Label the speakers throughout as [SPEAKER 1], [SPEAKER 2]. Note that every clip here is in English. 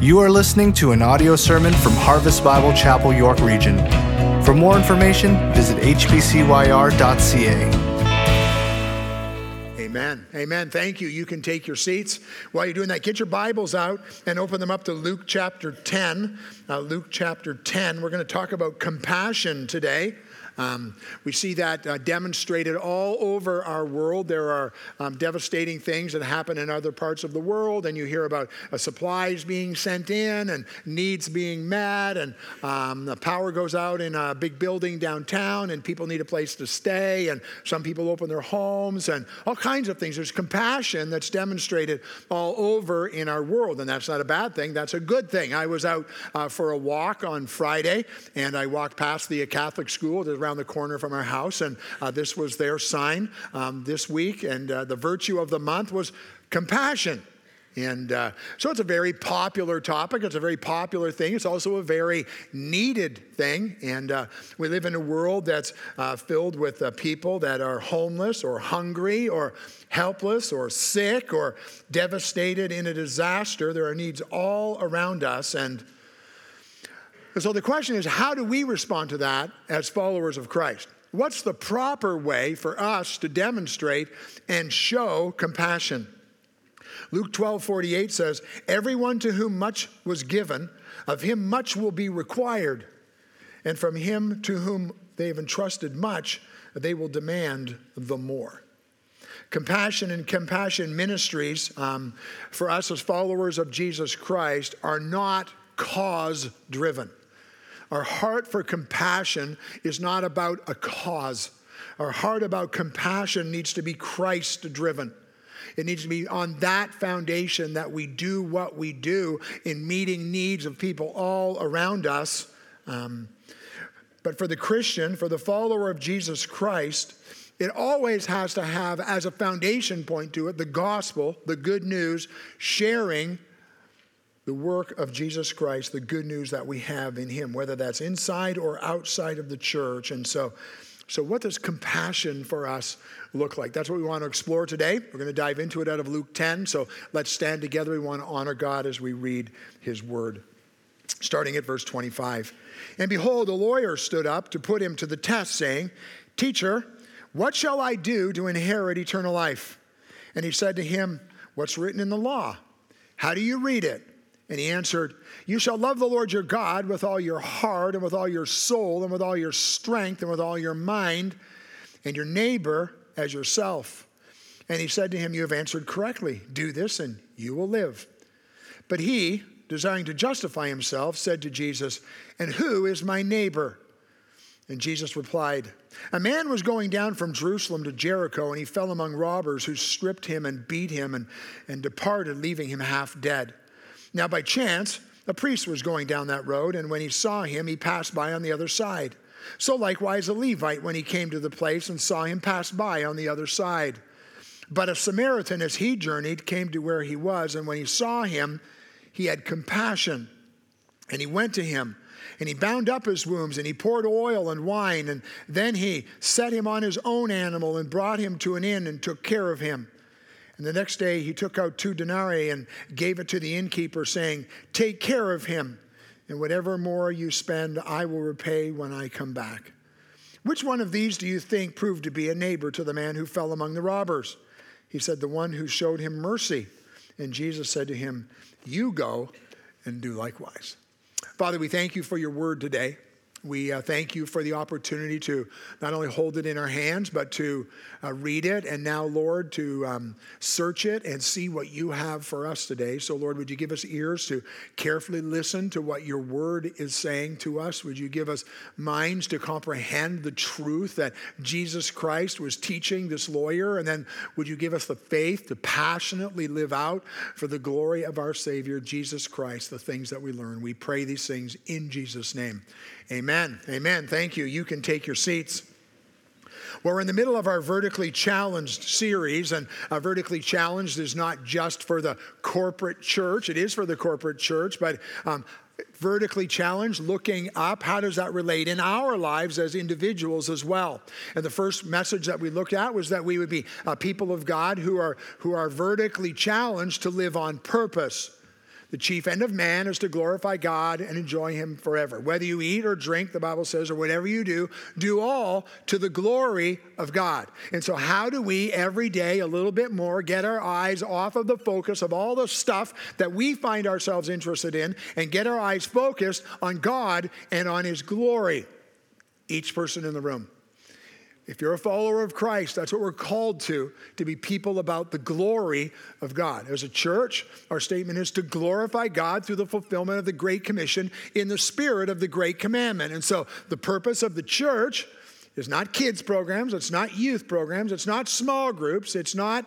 [SPEAKER 1] You are listening to an audio sermon from Harvest Bible Chapel, York Region. For more information, visit hbcyr.ca.
[SPEAKER 2] Amen. Amen. Thank you. You can take your seats. While you're doing that, get your Bibles out and open them up to Luke chapter 10. Uh, Luke chapter 10. We're going to talk about compassion today. Um, we see that uh, demonstrated all over our world. There are um, devastating things that happen in other parts of the world, and you hear about uh, supplies being sent in and needs being met, and um, the power goes out in a big building downtown, and people need a place to stay, and some people open their homes, and all kinds of things. There's compassion that's demonstrated all over in our world, and that's not a bad thing. That's a good thing. I was out uh, for a walk on Friday, and I walked past the Catholic school. Around the corner from our house, and uh, this was their sign um, this week. And uh, the virtue of the month was compassion. And uh, so it's a very popular topic. It's a very popular thing. It's also a very needed thing. And uh, we live in a world that's uh, filled with uh, people that are homeless or hungry or helpless or sick or devastated in a disaster. There are needs all around us. And and so the question is how do we respond to that as followers of Christ? What's the proper way for us to demonstrate and show compassion? Luke 12 48 says, Everyone to whom much was given, of him much will be required. And from him to whom they have entrusted much, they will demand the more. Compassion and compassion ministries um, for us as followers of Jesus Christ are not cause driven. Our heart for compassion is not about a cause. Our heart about compassion needs to be Christ driven. It needs to be on that foundation that we do what we do in meeting needs of people all around us. Um, but for the Christian, for the follower of Jesus Christ, it always has to have as a foundation point to it the gospel, the good news, sharing the work of Jesus Christ, the good news that we have in Him, whether that's inside or outside of the church. And so, so what does compassion for us look like? That's what we want to explore today. We're going to dive into it out of Luke 10. So let's stand together. We want to honor God as we read His word. Starting at verse 25. And behold, a lawyer stood up to put him to the test, saying, Teacher, what shall I do to inherit eternal life? And he said to him, What's written in the law? How do you read it? And he answered, You shall love the Lord your God with all your heart, and with all your soul, and with all your strength, and with all your mind, and your neighbor as yourself. And he said to him, You have answered correctly. Do this, and you will live. But he, desiring to justify himself, said to Jesus, And who is my neighbor? And Jesus replied, A man was going down from Jerusalem to Jericho, and he fell among robbers who stripped him and beat him and, and departed, leaving him half dead. Now, by chance, a priest was going down that road, and when he saw him, he passed by on the other side. So, likewise, a Levite, when he came to the place and saw him, passed by on the other side. But a Samaritan, as he journeyed, came to where he was, and when he saw him, he had compassion. And he went to him, and he bound up his wounds, and he poured oil and wine, and then he set him on his own animal, and brought him to an inn, and took care of him. And the next day he took out two denarii and gave it to the innkeeper, saying, Take care of him, and whatever more you spend, I will repay when I come back. Which one of these do you think proved to be a neighbor to the man who fell among the robbers? He said, The one who showed him mercy. And Jesus said to him, You go and do likewise. Father, we thank you for your word today. We uh, thank you for the opportunity to not only hold it in our hands, but to uh, read it. And now, Lord, to um, search it and see what you have for us today. So, Lord, would you give us ears to carefully listen to what your word is saying to us? Would you give us minds to comprehend the truth that Jesus Christ was teaching this lawyer? And then would you give us the faith to passionately live out for the glory of our Savior, Jesus Christ, the things that we learn? We pray these things in Jesus' name. Amen. Amen. Thank you. You can take your seats. we're in the middle of our vertically challenged series, and uh, vertically challenged is not just for the corporate church, it is for the corporate church, but um, vertically challenged, looking up, how does that relate in our lives as individuals as well? And the first message that we looked at was that we would be a people of God who are, who are vertically challenged to live on purpose The chief end of man is to glorify God and enjoy Him forever. Whether you eat or drink, the Bible says, or whatever you do, do all to the glory of God. And so, how do we every day a little bit more get our eyes off of the focus of all the stuff that we find ourselves interested in and get our eyes focused on God and on His glory? Each person in the room. If you're a follower of Christ, that's what we're called to, to be people about the glory of God. As a church, our statement is to glorify God through the fulfillment of the Great Commission in the spirit of the Great Commandment. And so the purpose of the church is not kids programs, it's not youth programs, it's not small groups, it's not,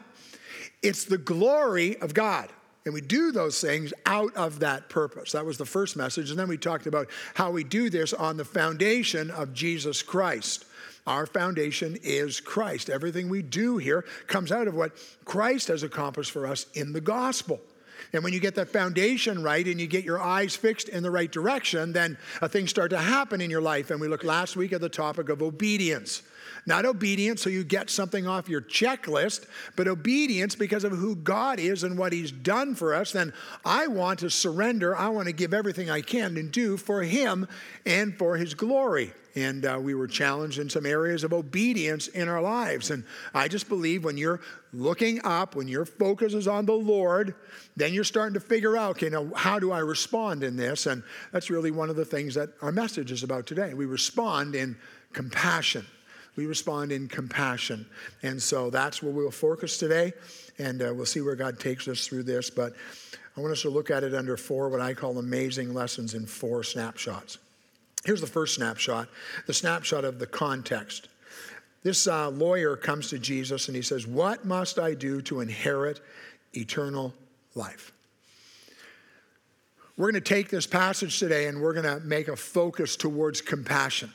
[SPEAKER 2] it's the glory of God. And we do those things out of that purpose. That was the first message. And then we talked about how we do this on the foundation of Jesus Christ. Our foundation is Christ. Everything we do here comes out of what Christ has accomplished for us in the gospel. And when you get that foundation right and you get your eyes fixed in the right direction, then uh, things start to happen in your life. And we looked last week at the topic of obedience. Not obedience so you get something off your checklist, but obedience because of who God is and what He's done for us. Then I want to surrender. I want to give everything I can and do for Him and for His glory and uh, we were challenged in some areas of obedience in our lives. And I just believe when you're looking up, when your focus is on the Lord, then you're starting to figure out, okay, now how do I respond in this? And that's really one of the things that our message is about today. We respond in compassion. We respond in compassion. And so that's where we'll focus today. And uh, we'll see where God takes us through this. But I want us to look at it under four, what I call amazing lessons in four snapshots. Here's the first snapshot the snapshot of the context. This uh, lawyer comes to Jesus and he says, What must I do to inherit eternal life? We're going to take this passage today and we're going to make a focus towards compassion.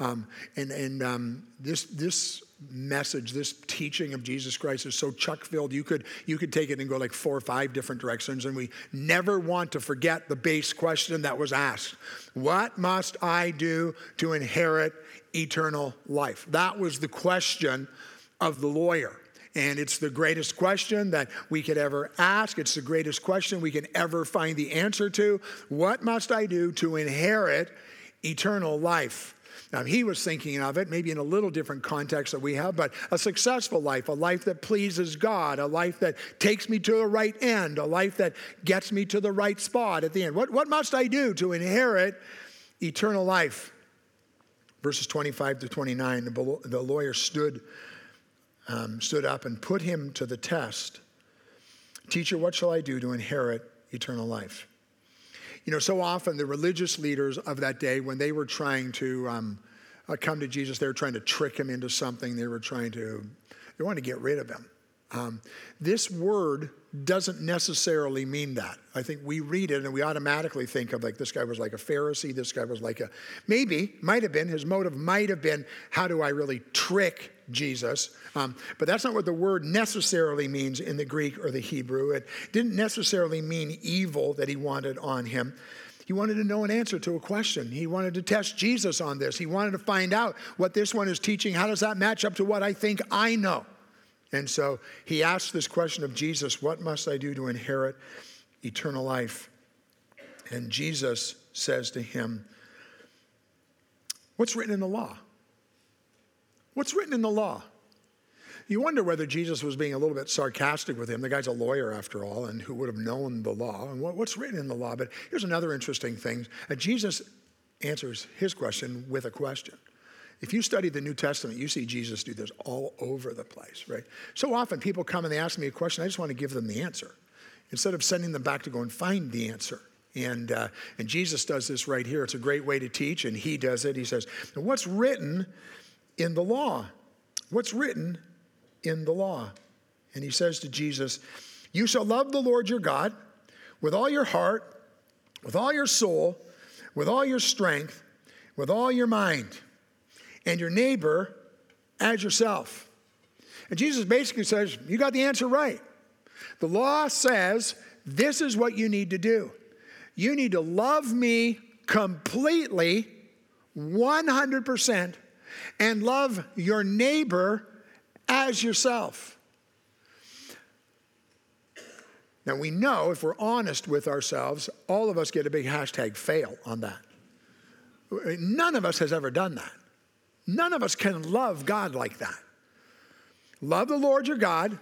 [SPEAKER 2] Um, and and um, this, this message, this teaching of Jesus Christ is so chuck filled. You could, you could take it and go like four or five different directions. And we never want to forget the base question that was asked What must I do to inherit eternal life? That was the question of the lawyer. And it's the greatest question that we could ever ask. It's the greatest question we can ever find the answer to. What must I do to inherit eternal life? Now, he was thinking of it maybe in a little different context that we have, but a successful life, a life that pleases God, a life that takes me to the right end, a life that gets me to the right spot at the end. What, what must I do to inherit eternal life? Verses 25 to 29, the, lawyer stood, um, stood up and put him to the test. Teacher, what shall I do to inherit eternal life? You know, so often the religious leaders of that day, when they were trying to um, uh, come to Jesus, they were trying to trick him into something. They were trying to, they wanted to get rid of him. Um, this word doesn't necessarily mean that. I think we read it and we automatically think of like this guy was like a Pharisee, this guy was like a, maybe, might have been, his motive might have been, how do I really trick Jesus? Um, but that's not what the word necessarily means in the Greek or the Hebrew. It didn't necessarily mean evil that he wanted on him. He wanted to know an answer to a question. He wanted to test Jesus on this. He wanted to find out what this one is teaching. How does that match up to what I think I know? And so he asked this question of Jesus What must I do to inherit eternal life? And Jesus says to him, What's written in the law? What's written in the law? You wonder whether Jesus was being a little bit sarcastic with him. The guy's a lawyer, after all, and who would have known the law and what's written in the law. But here's another interesting thing uh, Jesus answers his question with a question. If you study the New Testament, you see Jesus do this all over the place, right? So often people come and they ask me a question, I just want to give them the answer instead of sending them back to go and find the answer. And, uh, and Jesus does this right here. It's a great way to teach, and he does it. He says, What's written in the law? What's written in the law? And he says to Jesus, You shall love the Lord your God with all your heart, with all your soul, with all your strength, with all your mind and your neighbor as yourself. And Jesus basically says, You got the answer right. The law says this is what you need to do. You need to love me completely, 100%, and love your neighbor as yourself. Now, we know if we're honest with ourselves, all of us get a big hashtag fail on that. None of us has ever done that. None of us can love God like that. Love the Lord your God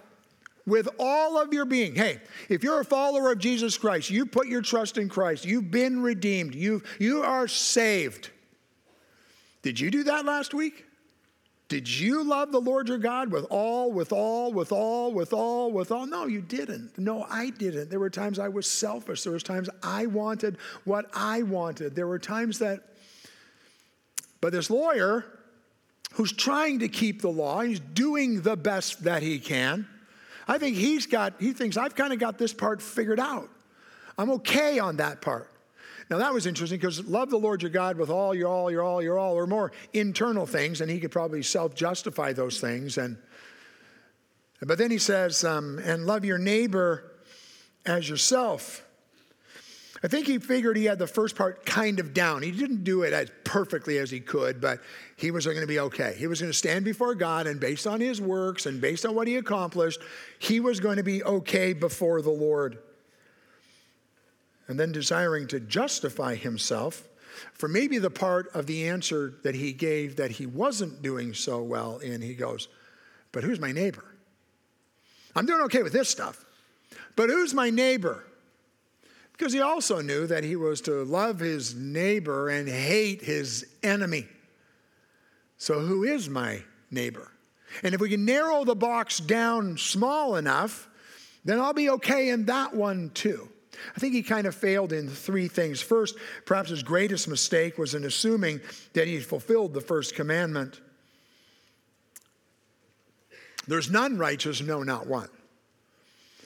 [SPEAKER 2] with all of your being. Hey, if you're a follower of Jesus Christ, you put your trust in Christ, you've been redeemed, you, you are saved. Did you do that last week? Did you love the Lord your God with all, with all, with all, with all, with all? No, you didn't. No, I didn't. There were times I was selfish. There was times I wanted what I wanted. There were times that, but this lawyer who's trying to keep the law, he's doing the best that he can. I think he's got, he thinks I've kind of got this part figured out. I'm okay on that part. Now that was interesting because love the Lord your God with all your all, your all, your all, or more internal things, and he could probably self-justify those things. And but then he says, um, and love your neighbor as yourself. I think he figured he had the first part kind of down. He didn't do it as perfectly as he could, but he was going to be okay. He was going to stand before God, and based on his works and based on what he accomplished, he was going to be okay before the Lord and then desiring to justify himself for maybe the part of the answer that he gave that he wasn't doing so well in, he goes, But who's my neighbor? I'm doing okay with this stuff, but who's my neighbor? Because he also knew that he was to love his neighbor and hate his enemy. So, who is my neighbor? And if we can narrow the box down small enough, then I'll be okay in that one too. I think he kind of failed in three things. First, perhaps his greatest mistake was in assuming that he fulfilled the first commandment. There's none righteous, no, not one.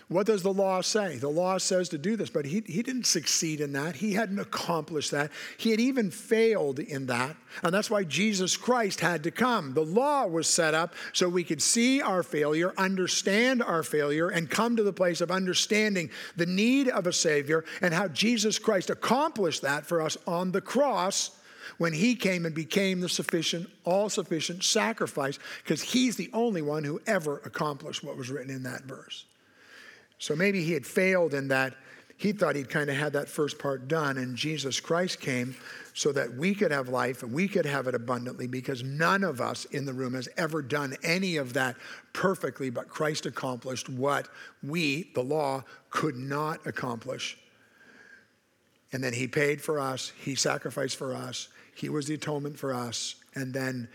[SPEAKER 2] What does the law say? The law says to do this, but he, he didn't succeed in that. He hadn't accomplished that. He had even failed in that. And that's why Jesus Christ had to come. The law was set up so we could see our failure, understand our failure, and come to the place of understanding the need of a Savior and how Jesus Christ accomplished that for us on the cross when he came and became the sufficient, all sufficient sacrifice, because he's the only one who ever accomplished what was written in that verse. So maybe he had failed in that he thought he'd kind of had that first part done, and Jesus Christ came so that we could have life and we could have it abundantly because none of us in the room has ever done any of that perfectly, but Christ accomplished what we, the law, could not accomplish. And then he paid for us, he sacrificed for us, he was the atonement for us, and then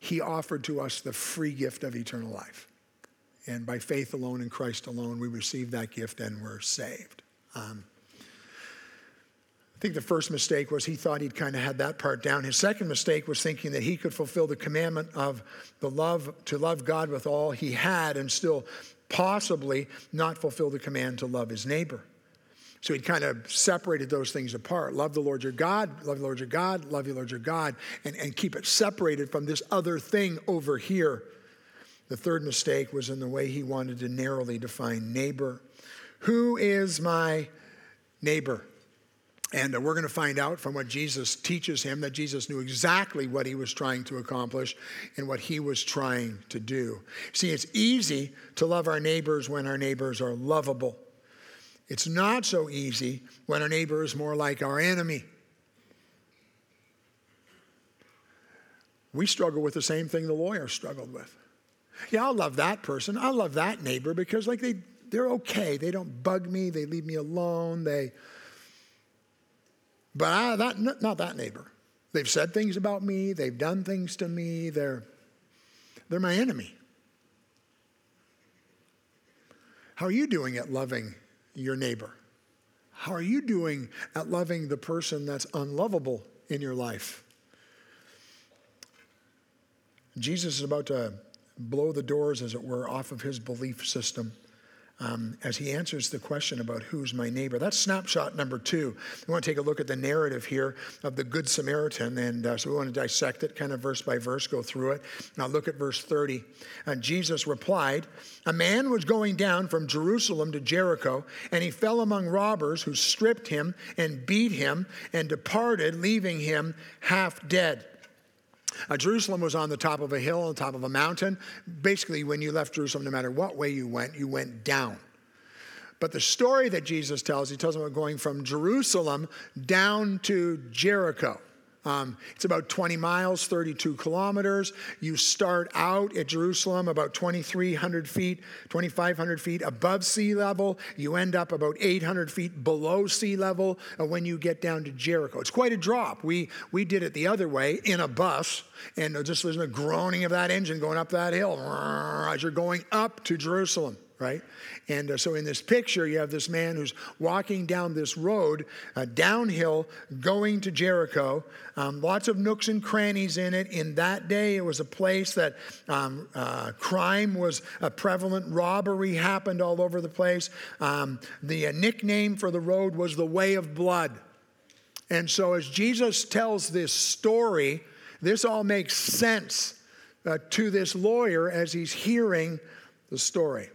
[SPEAKER 2] he offered to us the free gift of eternal life. And by faith alone in Christ alone, we receive that gift and we're saved. Um, I think the first mistake was he thought he'd kind of had that part down. His second mistake was thinking that he could fulfill the commandment of the love to love God with all he had and still possibly not fulfill the command to love his neighbor. So he'd kind of separated those things apart. Love the Lord your God, love the Lord your God, love the Lord your God, and, and keep it separated from this other thing over here the third mistake was in the way he wanted to narrowly define neighbor. Who is my neighbor? And uh, we're going to find out from what Jesus teaches him that Jesus knew exactly what he was trying to accomplish and what he was trying to do. See, it's easy to love our neighbors when our neighbors are lovable. It's not so easy when our neighbor is more like our enemy. We struggle with the same thing the lawyer struggled with. Yeah, I'll love that person. I'll love that neighbor because like they they're okay. They don't bug me. They leave me alone. They but I, that not that neighbor. They've said things about me. They've done things to me. They're they're my enemy. How are you doing at loving your neighbor? How are you doing at loving the person that's unlovable in your life? Jesus is about to blow the doors, as it were, off of his belief system. Um, as he answers the question about who's my neighbor. That's snapshot number two. We want to take a look at the narrative here of the Good Samaritan. And uh, so we want to dissect it kind of verse by verse, go through it. Now look at verse 30. Uh, Jesus replied, A man was going down from Jerusalem to Jericho, and he fell among robbers who stripped him and beat him and departed, leaving him half dead. Uh, Jerusalem was on the top of a hill, on top of a mountain. Basically, when you left Jerusalem, no matter what way you went, you went down. But the story that Jesus tells, he tells them about going from Jerusalem down to Jericho. Um, it's about 20 miles, 32 kilometers. You start out at Jerusalem about 2,300 feet, 2,500 feet above sea level. You end up about 800 feet below sea level when you get down to Jericho. It's quite a drop. We, we did it the other way in a bus, and just there's a groaning of that engine going up that hill as you're going up to Jerusalem right? And uh, so in this picture, you have this man who's walking down this road, uh, downhill, going to Jericho. Um, lots of nooks and crannies in it. In that day, it was a place that um, uh, crime was prevalent, robbery happened all over the place. Um, the uh, nickname for the road was the Way of Blood. And so as Jesus tells this story, this all makes sense uh, to this lawyer as he's hearing the story.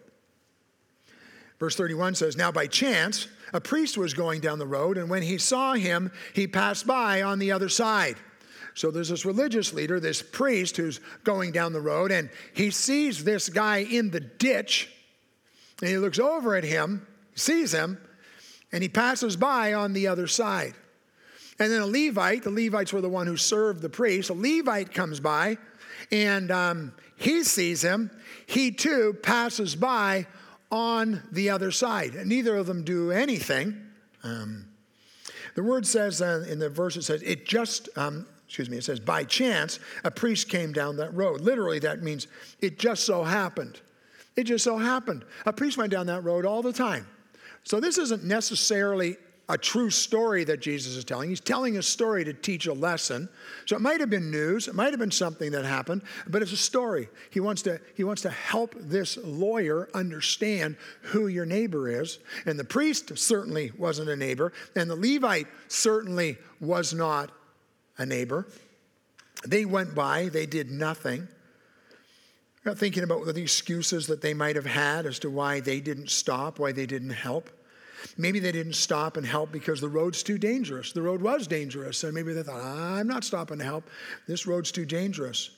[SPEAKER 2] Verse 31 says, Now by chance, a priest was going down the road, and when he saw him, he passed by on the other side. So there's this religious leader, this priest who's going down the road, and he sees this guy in the ditch, and he looks over at him, sees him, and he passes by on the other side. And then a Levite, the Levites were the one who served the priest, a Levite comes by, and um, he sees him. He too passes by on the other side. And neither of them do anything. Um, the word says uh, in the verse, it says, it just, um, excuse me, it says, by chance, a priest came down that road. Literally, that means it just so happened. It just so happened. A priest went down that road all the time. So this isn't necessarily a true story that Jesus is telling. He's telling a story to teach a lesson. So it might have been news, it might have been something that happened, but it's a story. He wants to, he wants to help this lawyer understand who your neighbor is. And the priest certainly wasn't a neighbor, and the Levite certainly was not a neighbor. They went by, they did nothing. Not thinking about the excuses that they might have had as to why they didn't stop, why they didn't help. Maybe they didn't stop and help because the road's too dangerous. The road was dangerous. And maybe they thought, I'm not stopping to help. This road's too dangerous.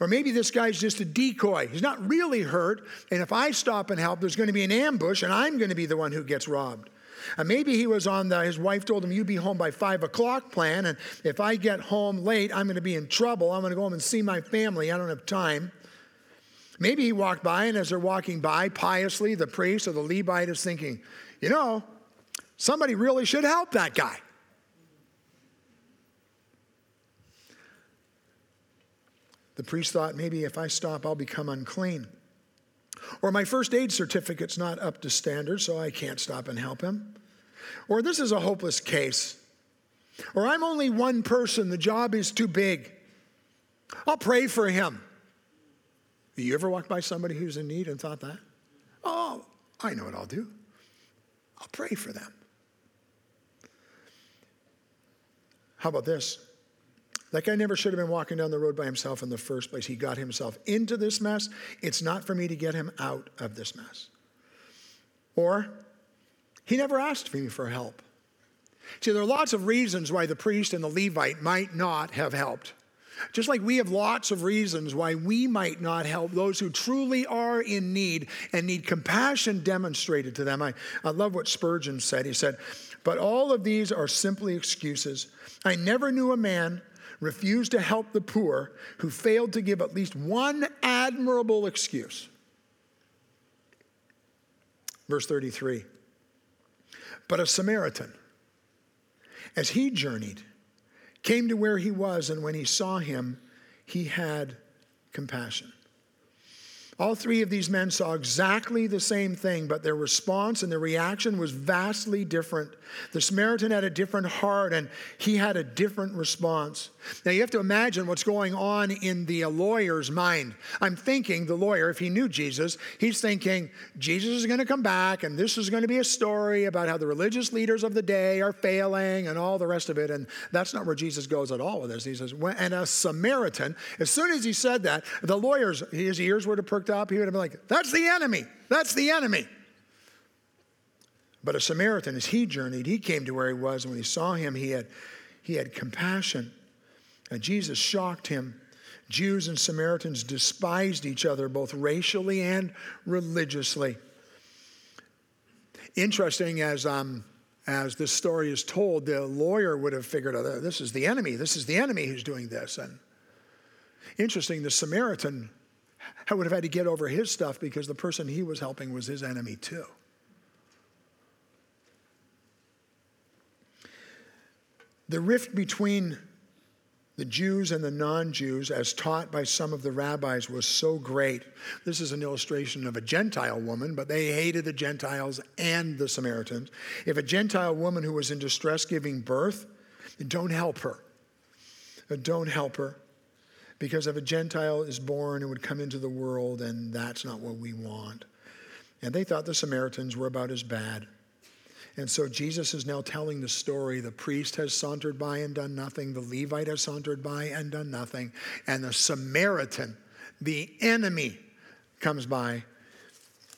[SPEAKER 2] Or maybe this guy's just a decoy. He's not really hurt. And if I stop and help, there's going to be an ambush and I'm going to be the one who gets robbed. And maybe he was on the, his wife told him, You be home by five o'clock plan. And if I get home late, I'm going to be in trouble. I'm going to go home and see my family. I don't have time. Maybe he walked by, and as they're walking by, piously, the priest or the Levite is thinking, you know, somebody really should help that guy. The priest thought, maybe if I stop, I'll become unclean. Or my first aid certificate's not up to standard, so I can't stop and help him. Or this is a hopeless case. Or I'm only one person, the job is too big. I'll pray for him. You ever walked by somebody who's in need and thought that? Oh, I know what I'll do. I'll pray for them. How about this? That guy never should have been walking down the road by himself in the first place. He got himself into this mess. It's not for me to get him out of this mess. Or, he never asked me for help. See, there are lots of reasons why the priest and the Levite might not have helped. Just like we have lots of reasons why we might not help those who truly are in need and need compassion demonstrated to them. I, I love what Spurgeon said. He said, But all of these are simply excuses. I never knew a man refuse to help the poor who failed to give at least one admirable excuse. Verse 33 But a Samaritan, as he journeyed, came to where he was, and when he saw him, he had compassion. All three of these men saw exactly the same thing, but their response and their reaction was vastly different. The Samaritan had a different heart and he had a different response. Now you have to imagine what's going on in the lawyer's mind. I'm thinking the lawyer, if he knew Jesus, he's thinking Jesus is going to come back and this is going to be a story about how the religious leaders of the day are failing and all the rest of it. And that's not where Jesus goes at all with this. He says, and a Samaritan, as soon as he said that, the lawyer's, his ears were to perked up. He would have been like, that's the enemy. That's the enemy. But a Samaritan, as he journeyed, he came to where he was. And when he saw him, he had, he had compassion. And Jesus shocked him. Jews and Samaritans despised each other, both racially and religiously. Interesting as, um, as this story is told, the lawyer would have figured out oh, this is the enemy. This is the enemy who's doing this. And interesting, the Samaritan would have had to get over his stuff because the person he was helping was his enemy too. The rift between the Jews and the non Jews, as taught by some of the rabbis, was so great. This is an illustration of a Gentile woman, but they hated the Gentiles and the Samaritans. If a Gentile woman who was in distress giving birth, don't help her. Uh, don't help her. Because if a Gentile is born and would come into the world, and that's not what we want. And they thought the Samaritans were about as bad. And so Jesus is now telling the story. The priest has sauntered by and done nothing. The Levite has sauntered by and done nothing. And the Samaritan, the enemy, comes by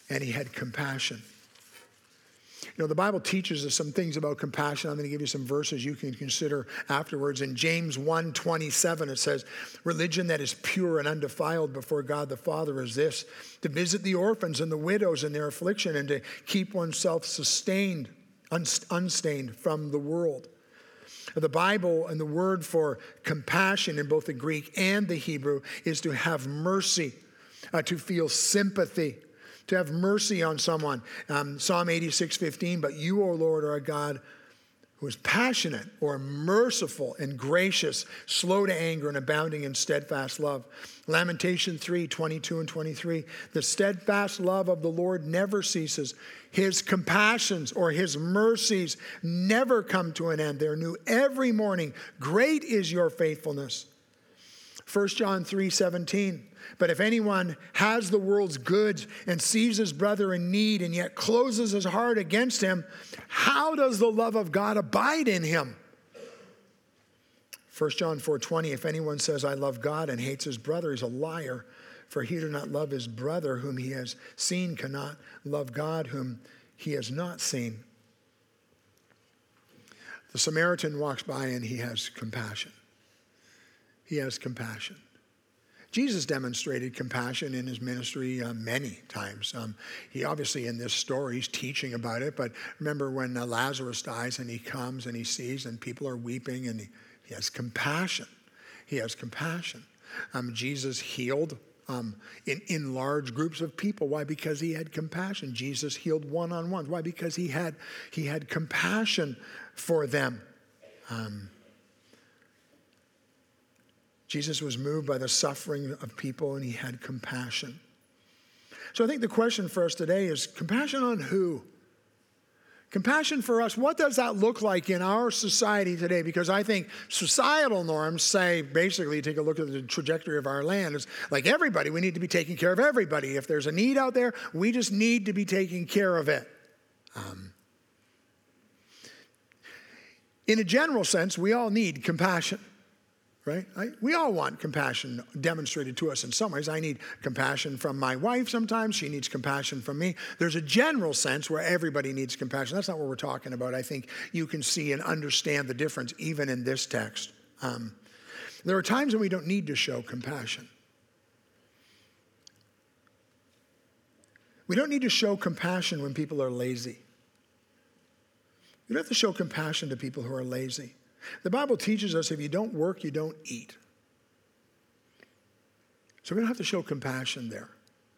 [SPEAKER 2] and he had compassion. You know, the Bible teaches us some things about compassion. I'm going to give you some verses you can consider afterwards. In James 1 27, it says, Religion that is pure and undefiled before God the Father is this to visit the orphans and the widows in their affliction and to keep oneself sustained unstained from the world. The Bible and the word for compassion in both the Greek and the Hebrew is to have mercy, uh, to feel sympathy, to have mercy on someone. Um, Psalm 86 15, but you, O Lord, are a God who is passionate or merciful and gracious, slow to anger and abounding in steadfast love. Lamentation 3 22 and 23. The steadfast love of the Lord never ceases. His compassions or his mercies never come to an end. They're new every morning. Great is your faithfulness. 1 John 3 17. But if anyone has the world's goods and sees his brother in need and yet closes his heart against him, how does the love of God abide in him? 1 John 4:20 If anyone says I love God and hates his brother, he's a liar, for he who does not love his brother whom he has seen cannot love God whom he has not seen. The Samaritan walks by and he has compassion. He has compassion. Jesus demonstrated compassion in his ministry uh, many times. Um, he obviously, in this story, he's teaching about it, but remember when uh, Lazarus dies and he comes and he sees and people are weeping and he, he has compassion. He has compassion. Um, Jesus healed um, in, in large groups of people. Why? Because he had compassion. Jesus healed one on one. Why? Because he had, he had compassion for them. Um, Jesus was moved by the suffering of people and he had compassion. So I think the question for us today is compassion on who? Compassion for us, what does that look like in our society today? Because I think societal norms say basically, take a look at the trajectory of our land. It's like everybody, we need to be taking care of everybody. If there's a need out there, we just need to be taking care of it. Um, in a general sense, we all need compassion right? I, we all want compassion demonstrated to us in some ways. I need compassion from my wife sometimes. She needs compassion from me. There's a general sense where everybody needs compassion. That's not what we're talking about. I think you can see and understand the difference even in this text. Um, there are times when we don't need to show compassion. We don't need to show compassion when people are lazy. You don't have to show compassion to people who are lazy. The Bible teaches us if you don't work, you don't eat. So we don't have to show compassion there.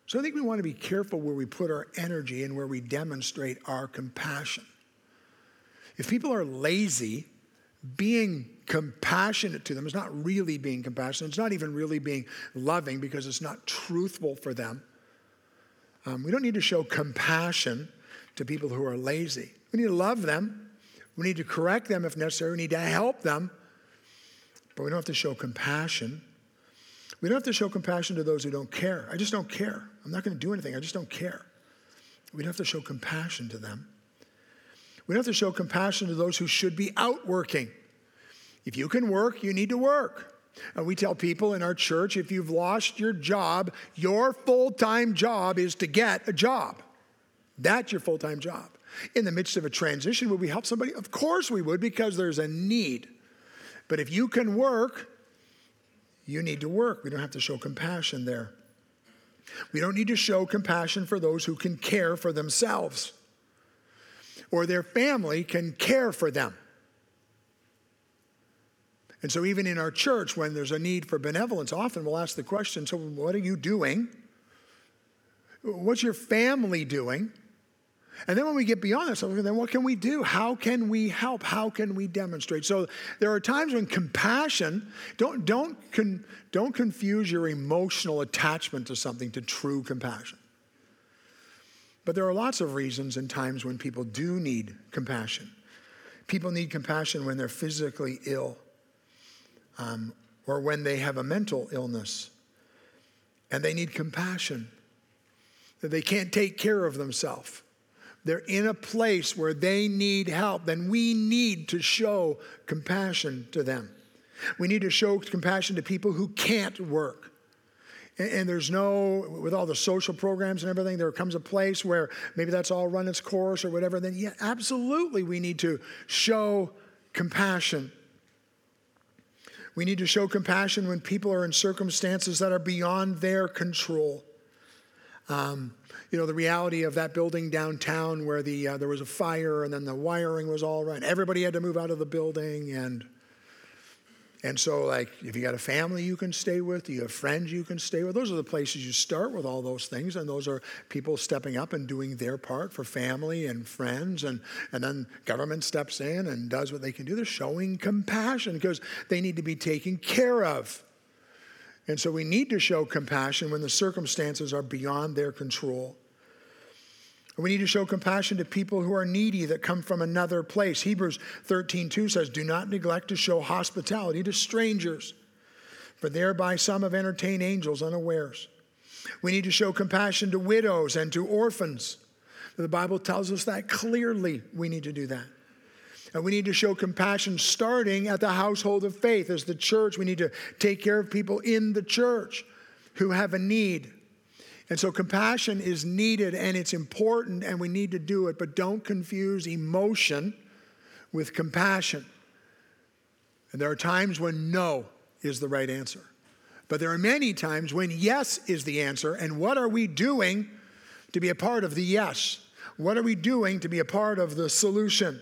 [SPEAKER 2] So I think we want to be careful where we put our energy and where we demonstrate our compassion. If people are lazy, being compassionate to them is not really being compassionate. It's not even really being loving because it's not truthful for them. Um, we don't need to show compassion to people who are lazy. We need to love them, we need to correct them if necessary. We need to help them. But we don't have to show compassion. We don't have to show compassion to those who don't care. I just don't care. I'm not going to do anything. I just don't care. We don't have to show compassion to them. We don't have to show compassion to those who should be out working. If you can work, you need to work. And we tell people in our church if you've lost your job, your full time job is to get a job. That's your full time job. In the midst of a transition, would we help somebody? Of course we would, because there's a need. But if you can work, you need to work. We don't have to show compassion there. We don't need to show compassion for those who can care for themselves. or their family can care for them. And so, even in our church, when there's a need for benevolence, often we'll ask the question So, what are you doing? What's your family doing? And then when we get beyond that, so then what can we do? How can we help? How can we demonstrate? So there are times when compassion, don't, don't, con, don't confuse your emotional attachment to something to true compassion. But there are lots of reasons and times when people do need compassion. People need compassion when they're physically ill um, or when they have a mental illness and they need compassion that they can't take care of themselves. They're in a place where they need help, then we need to show compassion to them. We need to show compassion to people who can't work. And, there's no, with all the social programs and everything, there comes a place where maybe that's all run its course or whatever. Then, yeah, absolutely, we need to show compassion we need to show compassion when people are in circumstances that are beyond their control. Um, you know, the reality of that building downtown where the, uh, there was a fire and then the wiring was all run. Everybody had to move out of the building and and so, like, if you got a family you can stay with, you have friends you can stay with, those are the places you start with all those things. And those are people stepping up and doing their part for family and friends. And, and then government steps in and does what they can do. They're showing compassion because they need to be taken care of. And so, we need to show compassion when the circumstances are beyond their control. We need to show compassion to people who are needy that come from another place. Hebrews 13:2 says, "Do not neglect to show hospitality to strangers, for thereby some have entertained angels unawares." We need to show compassion to widows and to orphans. The Bible tells us that clearly we need to do that. And we need to show compassion starting at the household of faith. As the church, we need to take care of people in the church who have a need. And so compassion is needed and it's important and we need to do it, but don't confuse emotion with compassion. And there are times when no is the right answer. But there are many times when yes is the answer. And what are we doing to be a part of the yes? What are we doing to be a part of the solution?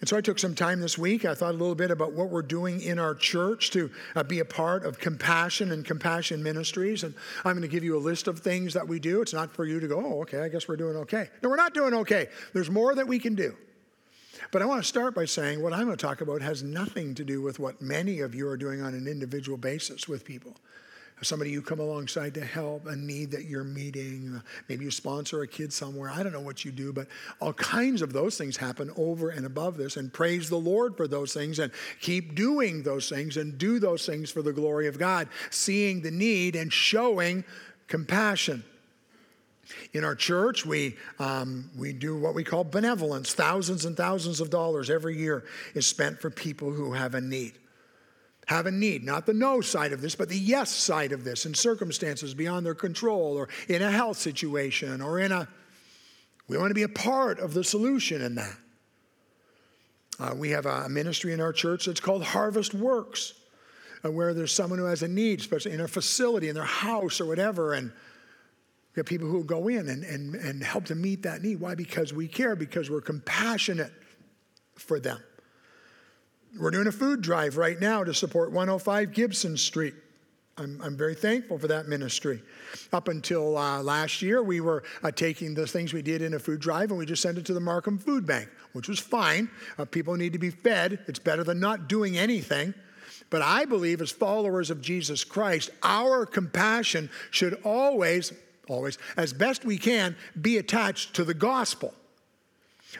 [SPEAKER 2] And so I took some time this week. I thought a little bit about what we're doing in our church to uh, be a part of compassion and compassion ministries. And I'm going to give you a list of things that we do. It's not for you to go, oh, okay, I guess we're doing okay. No, we're not doing okay. There's more that we can do. But I want to start by saying what I'm going to talk about has nothing to do with what many of you are doing on an individual basis with people somebody you come alongside to help, a need that you're meeting. Maybe you sponsor a kid somewhere. I don't know what you do, but all kinds of those things happen over and above this. And praise the Lord for those things and keep doing those things and do those things for the glory of God, seeing the need and showing compassion. In our church, we, um, we do what we call benevolence. Thousands and thousands of dollars every year is spent for people who have a need have a need, not the no side of this, but the yes side of this in circumstances beyond their control or in a health situation or in a, we want to be a part of the solution in that. Uh, we have a ministry in our church that's called Harvest Works, uh, where there's someone who has a need, especially in a facility, in their house or whatever, and we have people who go in and, and, and help to meet that need. Why? Because we care, because we're compassionate for them. We're doing a food drive right now to support 105 Gibson Street. I'm, I'm very thankful for that ministry. Up until uh, last year, we were uh, taking the things we did in a food drive and we just sent it to the Markham Food Bank, which was fine. Uh, people need to be fed. It's better than not doing anything. But I believe, as followers of Jesus Christ, our compassion should always, always, as best we can, be attached to the gospel.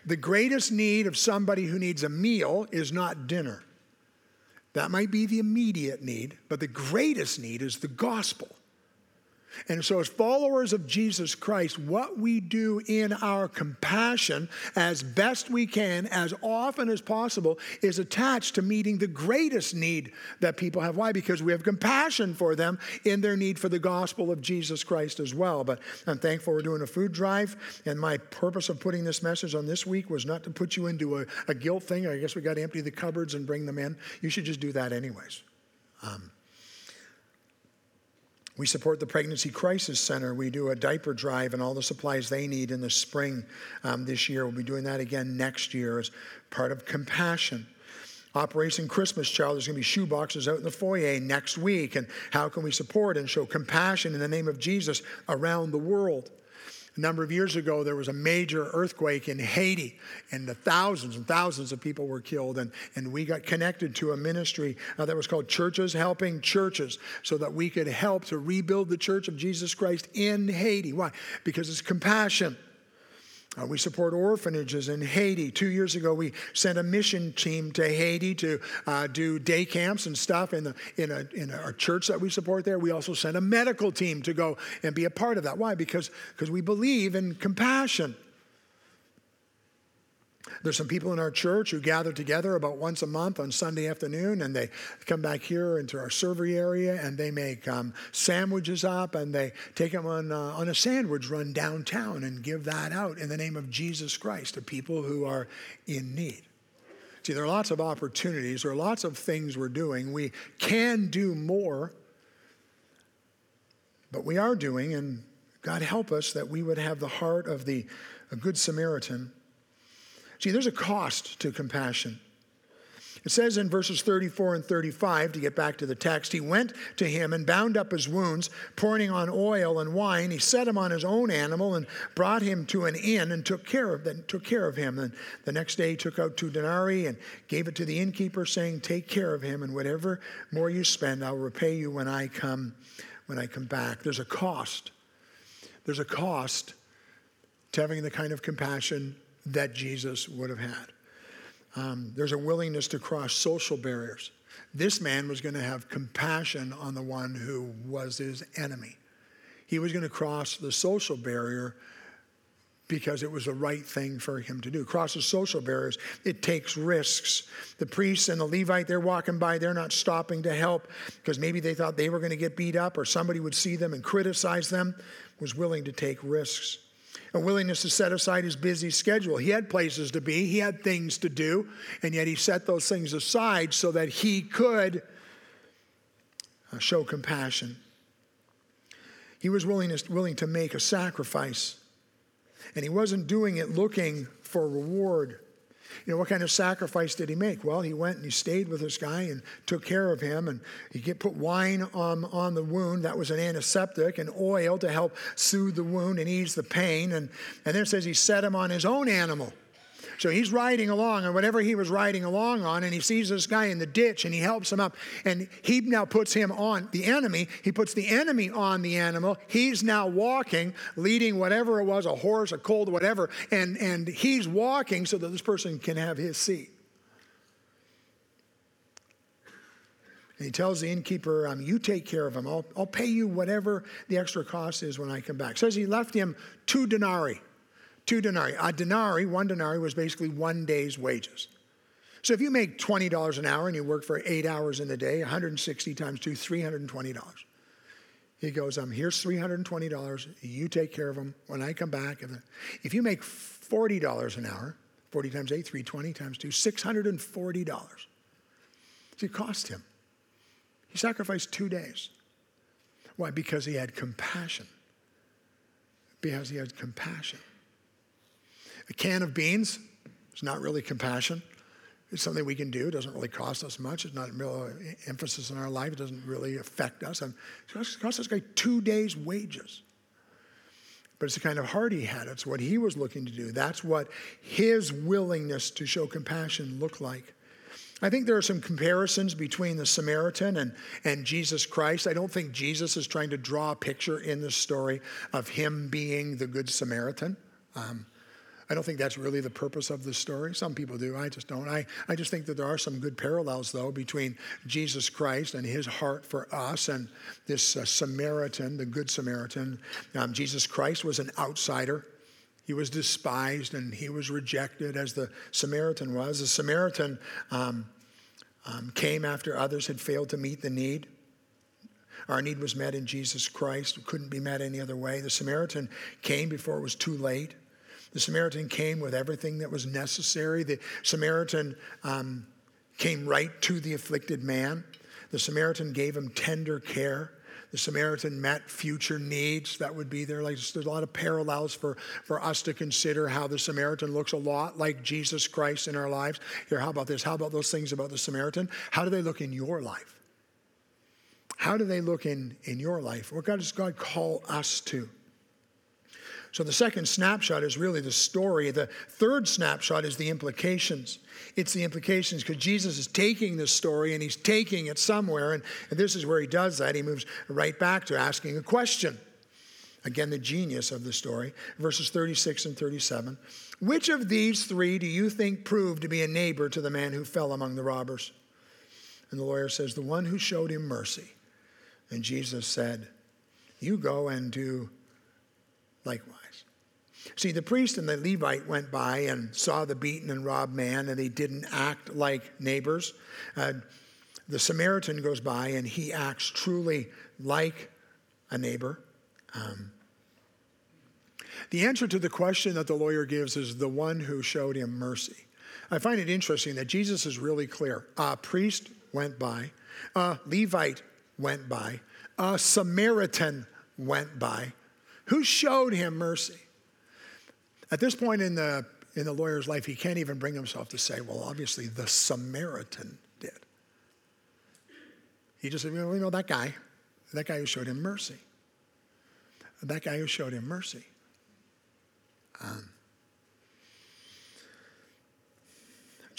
[SPEAKER 2] The greatest need of somebody who needs a meal is not dinner. That might be the immediate need, but the greatest need is the gospel. And so, as followers of Jesus Christ, what we do in our compassion as best we can, as often as possible, is attached to meeting the greatest need that people have. Why? Because we have compassion for them in their need for the gospel of Jesus Christ as well. But I'm thankful we're doing a food drive. And my purpose of putting this message on this week was not to put you into a, a guilt thing. I guess we got to empty the cupboards and bring them in. You should just do that anyways. Um, We support the Pregnancy Crisis Center. We do a diaper drive and all the supplies they need in the spring um, this year. We'll be doing that again next year as part of compassion. Operation Christmas Child, there's going to be shoe boxes out in the foyer next week. And how can we support and show compassion in the name of Jesus around the world? A number of years ago, there was a major earthquake in Haiti, and the thousands and thousands of people were killed. And, and we got connected to a ministry uh, that was called Churches Helping Churches so that we could help to rebuild the church of Jesus Christ in Haiti. Why? Because it's compassion. Uh, we support orphanages in Haiti. Two years ago, we sent a mission team to Haiti to uh, do day camps and stuff in, the, in, a, in a church that we support there. We also sent a medical team to go and be a part of that. Why? Because, because we believe in compassion. There's some people in our church who gather together about once a month on Sunday afternoon, and they come back here into our servery area and they make um, sandwiches up and they take them on, uh, on a sandwich run downtown and give that out in the name of Jesus Christ to people who are in need. See, there are lots of opportunities, there are lots of things we're doing. We can do more, but we are doing, and God help us that we would have the heart of the Good Samaritan See, there's a cost to compassion. It says in verses 34 and 35, to get back to the text, he went to him and bound up his wounds, pouring on oil and wine. He set him on his own animal and brought him to an inn and took care of, took care of him. And the next day he took out two denarii and gave it to the innkeeper, saying, Take care of him, and whatever more you spend, I'll repay you when I come, when I come back. There's a cost. There's a cost to having the kind of compassion that Jesus would have had. Um, there's a willingness to cross social barriers. This man was going to have compassion on the one who was his enemy. He was going to cross the social barrier because it was the right thing for him to do. Cross the social barriers, it takes risks. The priests and the Levite, they're walking by, they're not stopping to help because maybe they thought they were going to get beat up or somebody would see them and criticize them, was willing to take risks a willingness to set aside his busy schedule. He had places to be, he had things to do, and yet he set those things aside so that he could uh, show compassion. He was willing to, willing to make a sacrifice, and he wasn't doing it looking for reward. You know, what kind of sacrifice did he make? Well, he went and he stayed with this guy and took care of him. And he get, put wine on, on the wound. That was an antiseptic and oil to help soothe the wound and ease the pain. And, and then it says he set him on his own animal. So he's riding along, and whatever he was riding along on, and he sees this guy in the ditch, and he helps him up. And he now puts him on the enemy. He puts the enemy on the animal. He's now walking, leading whatever it was a horse, a colt, whatever. And, and he's walking so that this person can have his seat. And he tells the innkeeper, um, You take care of him. I'll, I'll pay you whatever the extra cost is when I come back. Says he left him two denarii two denarii. A denarii, one denarii, was basically one day's wages. So if you make $20 an hour and you work for eight hours in a day, 160 times two, $320. He goes, um, here's $320. You take care of them when I come back. If you make $40 an hour, 40 times 8, 320 times 2, $640. So it cost him. He sacrificed two days. Why? Because he had compassion. Because he had compassion. A can of beans is not really compassion. It's something we can do. It doesn't really cost us much. It's not real emphasis in our life. It doesn't really affect us. And it cost this guy two days' wages. But it's the kind of heart he had. It's what he was looking to do. That's what his willingness to show compassion looked like. I think there are some comparisons between the Samaritan and, and Jesus Christ. I don't think Jesus is trying to draw a picture in this story of him being the Good Samaritan. Um, I don't think that's really the purpose of the story. Some people do. I just don't. I, I just think that there are some good parallels, though, between Jesus Christ and his heart for us and this uh, Samaritan, the Good Samaritan. Um, Jesus Christ was an outsider. He was despised and he was rejected as the Samaritan was. The Samaritan um, um, came after others had failed to meet the need. Our need was met in Jesus Christ. It couldn't be met any other way. The Samaritan came before it was too late. The Samaritan came with everything that was necessary. The Samaritan um, came right to the afflicted man. The Samaritan gave him tender care. the Samaritan met future needs that would be there. Like there's a lot of parallels for, for us to consider how the Samaritan looks a lot like Jesus Christ in our lives. Here, how about this? How about those things about the Samaritan? How do they look in your life? How do they look in, in your life? What God does God call us to? So the second snapshot is really the story. The third snapshot is the implications. It's the implications because Jesus is taking this story and he's taking it somewhere. And, and this is where he does that. He moves right back to asking a question. Again, the genius of the story, verses 36 and 37. Which of these three do you think proved to be a neighbor to the man who fell among the robbers? And the lawyer says, The one who showed him mercy. And Jesus said, You go and do likewise. See, the priest and the Levite went by and saw the beaten and robbed man, and they didn't act like neighbors. Uh, the Samaritan goes by and he acts truly like a neighbor. Um, the answer to the question that the lawyer gives is the one who showed him mercy. I find it interesting that Jesus is really clear. A priest went by, a Levite went by, a Samaritan went by. Who showed him mercy? At this point in the, in the lawyer's life, he can't even bring himself to say, well, obviously the Samaritan did. He just said, well, you know, that guy, that guy who showed him mercy. That guy who showed him mercy. Um,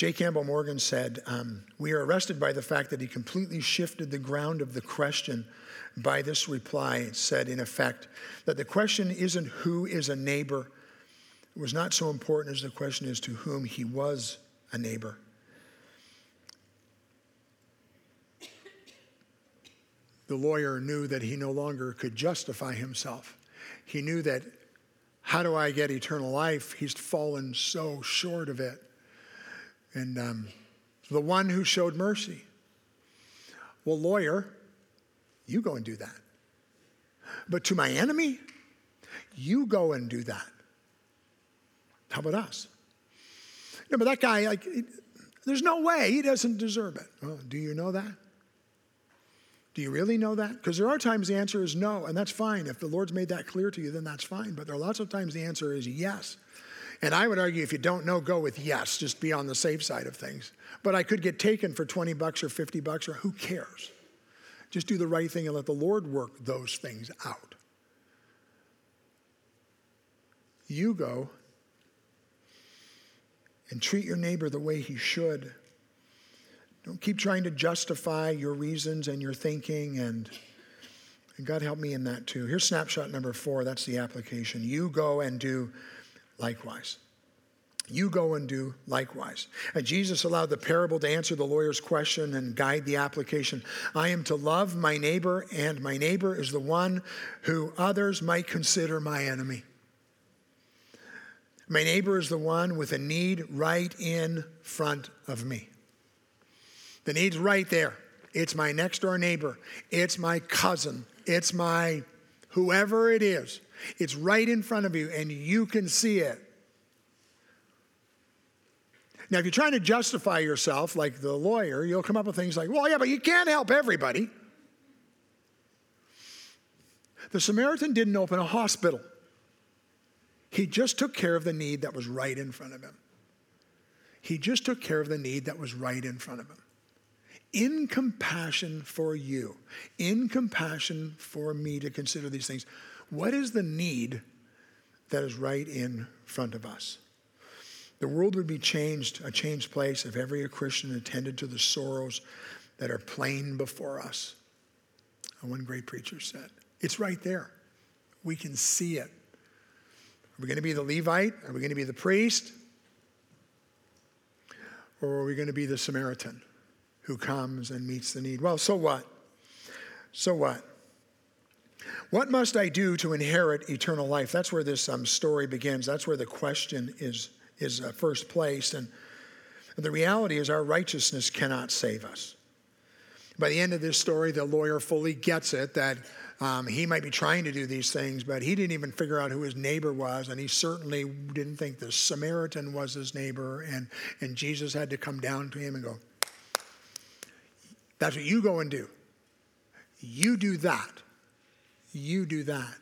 [SPEAKER 2] J. Campbell Morgan said, um, We are arrested by the fact that he completely shifted the ground of the question by this reply. Said, in effect, that the question isn't who is a neighbor, was not so important as the question is to whom he was a neighbor. The lawyer knew that he no longer could justify himself. He knew that, how do I get eternal life? He's fallen so short of it. And um, the one who showed mercy. Well, lawyer, you go and do that. But to my enemy, you go and do that. How about us? No, but that guy, like, there's no way he doesn't deserve it. Well, do you know that? Do you really know that? Because there are times the answer is no, and that's fine. If the Lord's made that clear to you, then that's fine. But there are lots of times the answer is yes. And I would argue if you don't know, go with yes, just be on the safe side of things. But I could get taken for 20 bucks or 50 bucks, or who cares? Just do the right thing and let the Lord work those things out. You go and treat your neighbor the way he should. Don't keep trying to justify your reasons and your thinking and and God help me in that too. Here's snapshot number 4, that's the application. You go and do likewise. You go and do likewise. And Jesus allowed the parable to answer the lawyer's question and guide the application. I am to love my neighbor, and my neighbor is the one who others might consider my enemy. My neighbor is the one with a need right in front of me. The need's right there. It's my next door neighbor. It's my cousin. It's my whoever it is. It's right in front of you and you can see it. Now, if you're trying to justify yourself like the lawyer, you'll come up with things like, well, yeah, but you can't help everybody. The Samaritan didn't open a hospital. He just took care of the need that was right in front of him. He just took care of the need that was right in front of him. In compassion for you, in compassion for me to consider these things, what is the need that is right in front of us? The world would be changed, a changed place, if every Christian attended to the sorrows that are plain before us. And one great preacher said, It's right there. We can see it. Are we going to be the Levite? Are we going to be the priest? Or are we going to be the Samaritan who comes and meets the need? Well, so what? So what? What must I do to inherit eternal life? That's where this um, story begins. That's where the question is, is uh, first placed. And the reality is, our righteousness cannot save us. By the end of this story, the lawyer fully gets it that um, he might be trying to do these things, but he didn't even figure out who his neighbor was, and he certainly didn't think the Samaritan was his neighbor. And, and Jesus had to come down to him and go, That's what you go and do. You do that. You do that.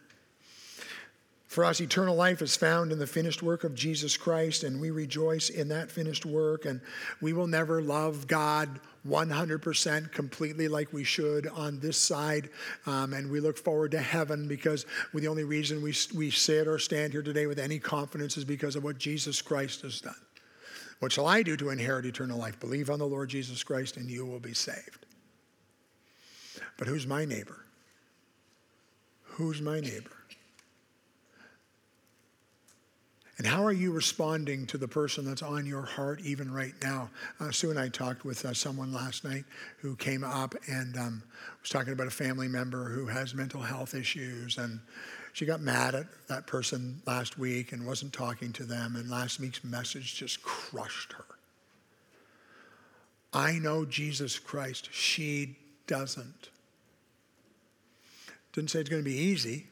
[SPEAKER 2] For us, eternal life is found in the finished work of Jesus Christ, and we rejoice in that finished work. And we will never love God 100% completely like we should on this side. Um, and we look forward to heaven because the only reason we, we sit or stand here today with any confidence is because of what Jesus Christ has done. What shall I do to inherit eternal life? Believe on the Lord Jesus Christ, and you will be saved. But who's my neighbor? Who's my neighbor? And how are you responding to the person that's on your heart even right now? Uh, Sue and I talked with uh, someone last night who came up and um, was talking about a family member who has mental health issues. And she got mad at that person last week and wasn't talking to them. And last week's message just crushed her. I know Jesus Christ. She doesn't. Didn't say it's going to be easy.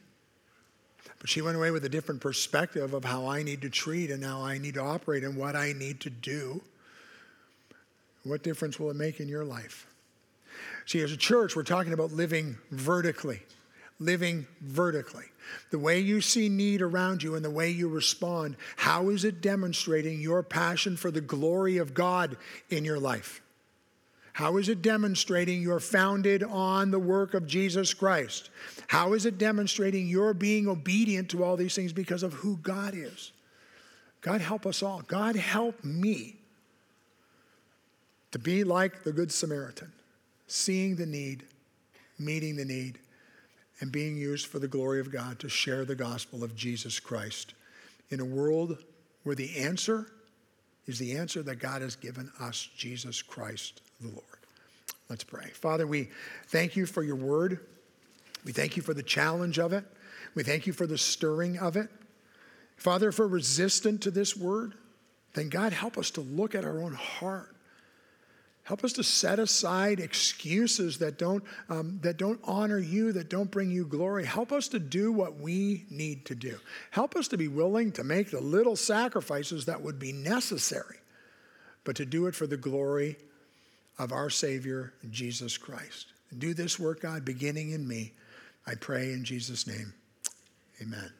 [SPEAKER 2] But she went away with a different perspective of how I need to treat and how I need to operate and what I need to do. What difference will it make in your life? See, as a church, we're talking about living vertically. Living vertically. The way you see need around you and the way you respond, how is it demonstrating your passion for the glory of God in your life? How is it demonstrating you're founded on the work of Jesus Christ? How is it demonstrating you're being obedient to all these things because of who God is? God help us all. God help me to be like the Good Samaritan, seeing the need, meeting the need, and being used for the glory of God to share the gospel of Jesus Christ in a world where the answer is the answer that God has given us, Jesus Christ the Lord. Let's pray. Father, we thank you for your word. We thank you for the challenge of it. We thank you for the stirring of it. Father, if we're resistant to this word, then God, help us to look at our own heart. Help us to set aside excuses that don't, um, that don't honor you, that don't bring you glory. Help us to do what we need to do. Help us to be willing to make the little sacrifices that would be necessary, but to do it for the glory of our Savior, Jesus Christ. Do this work, God, beginning in me. I pray in Jesus' name. Amen.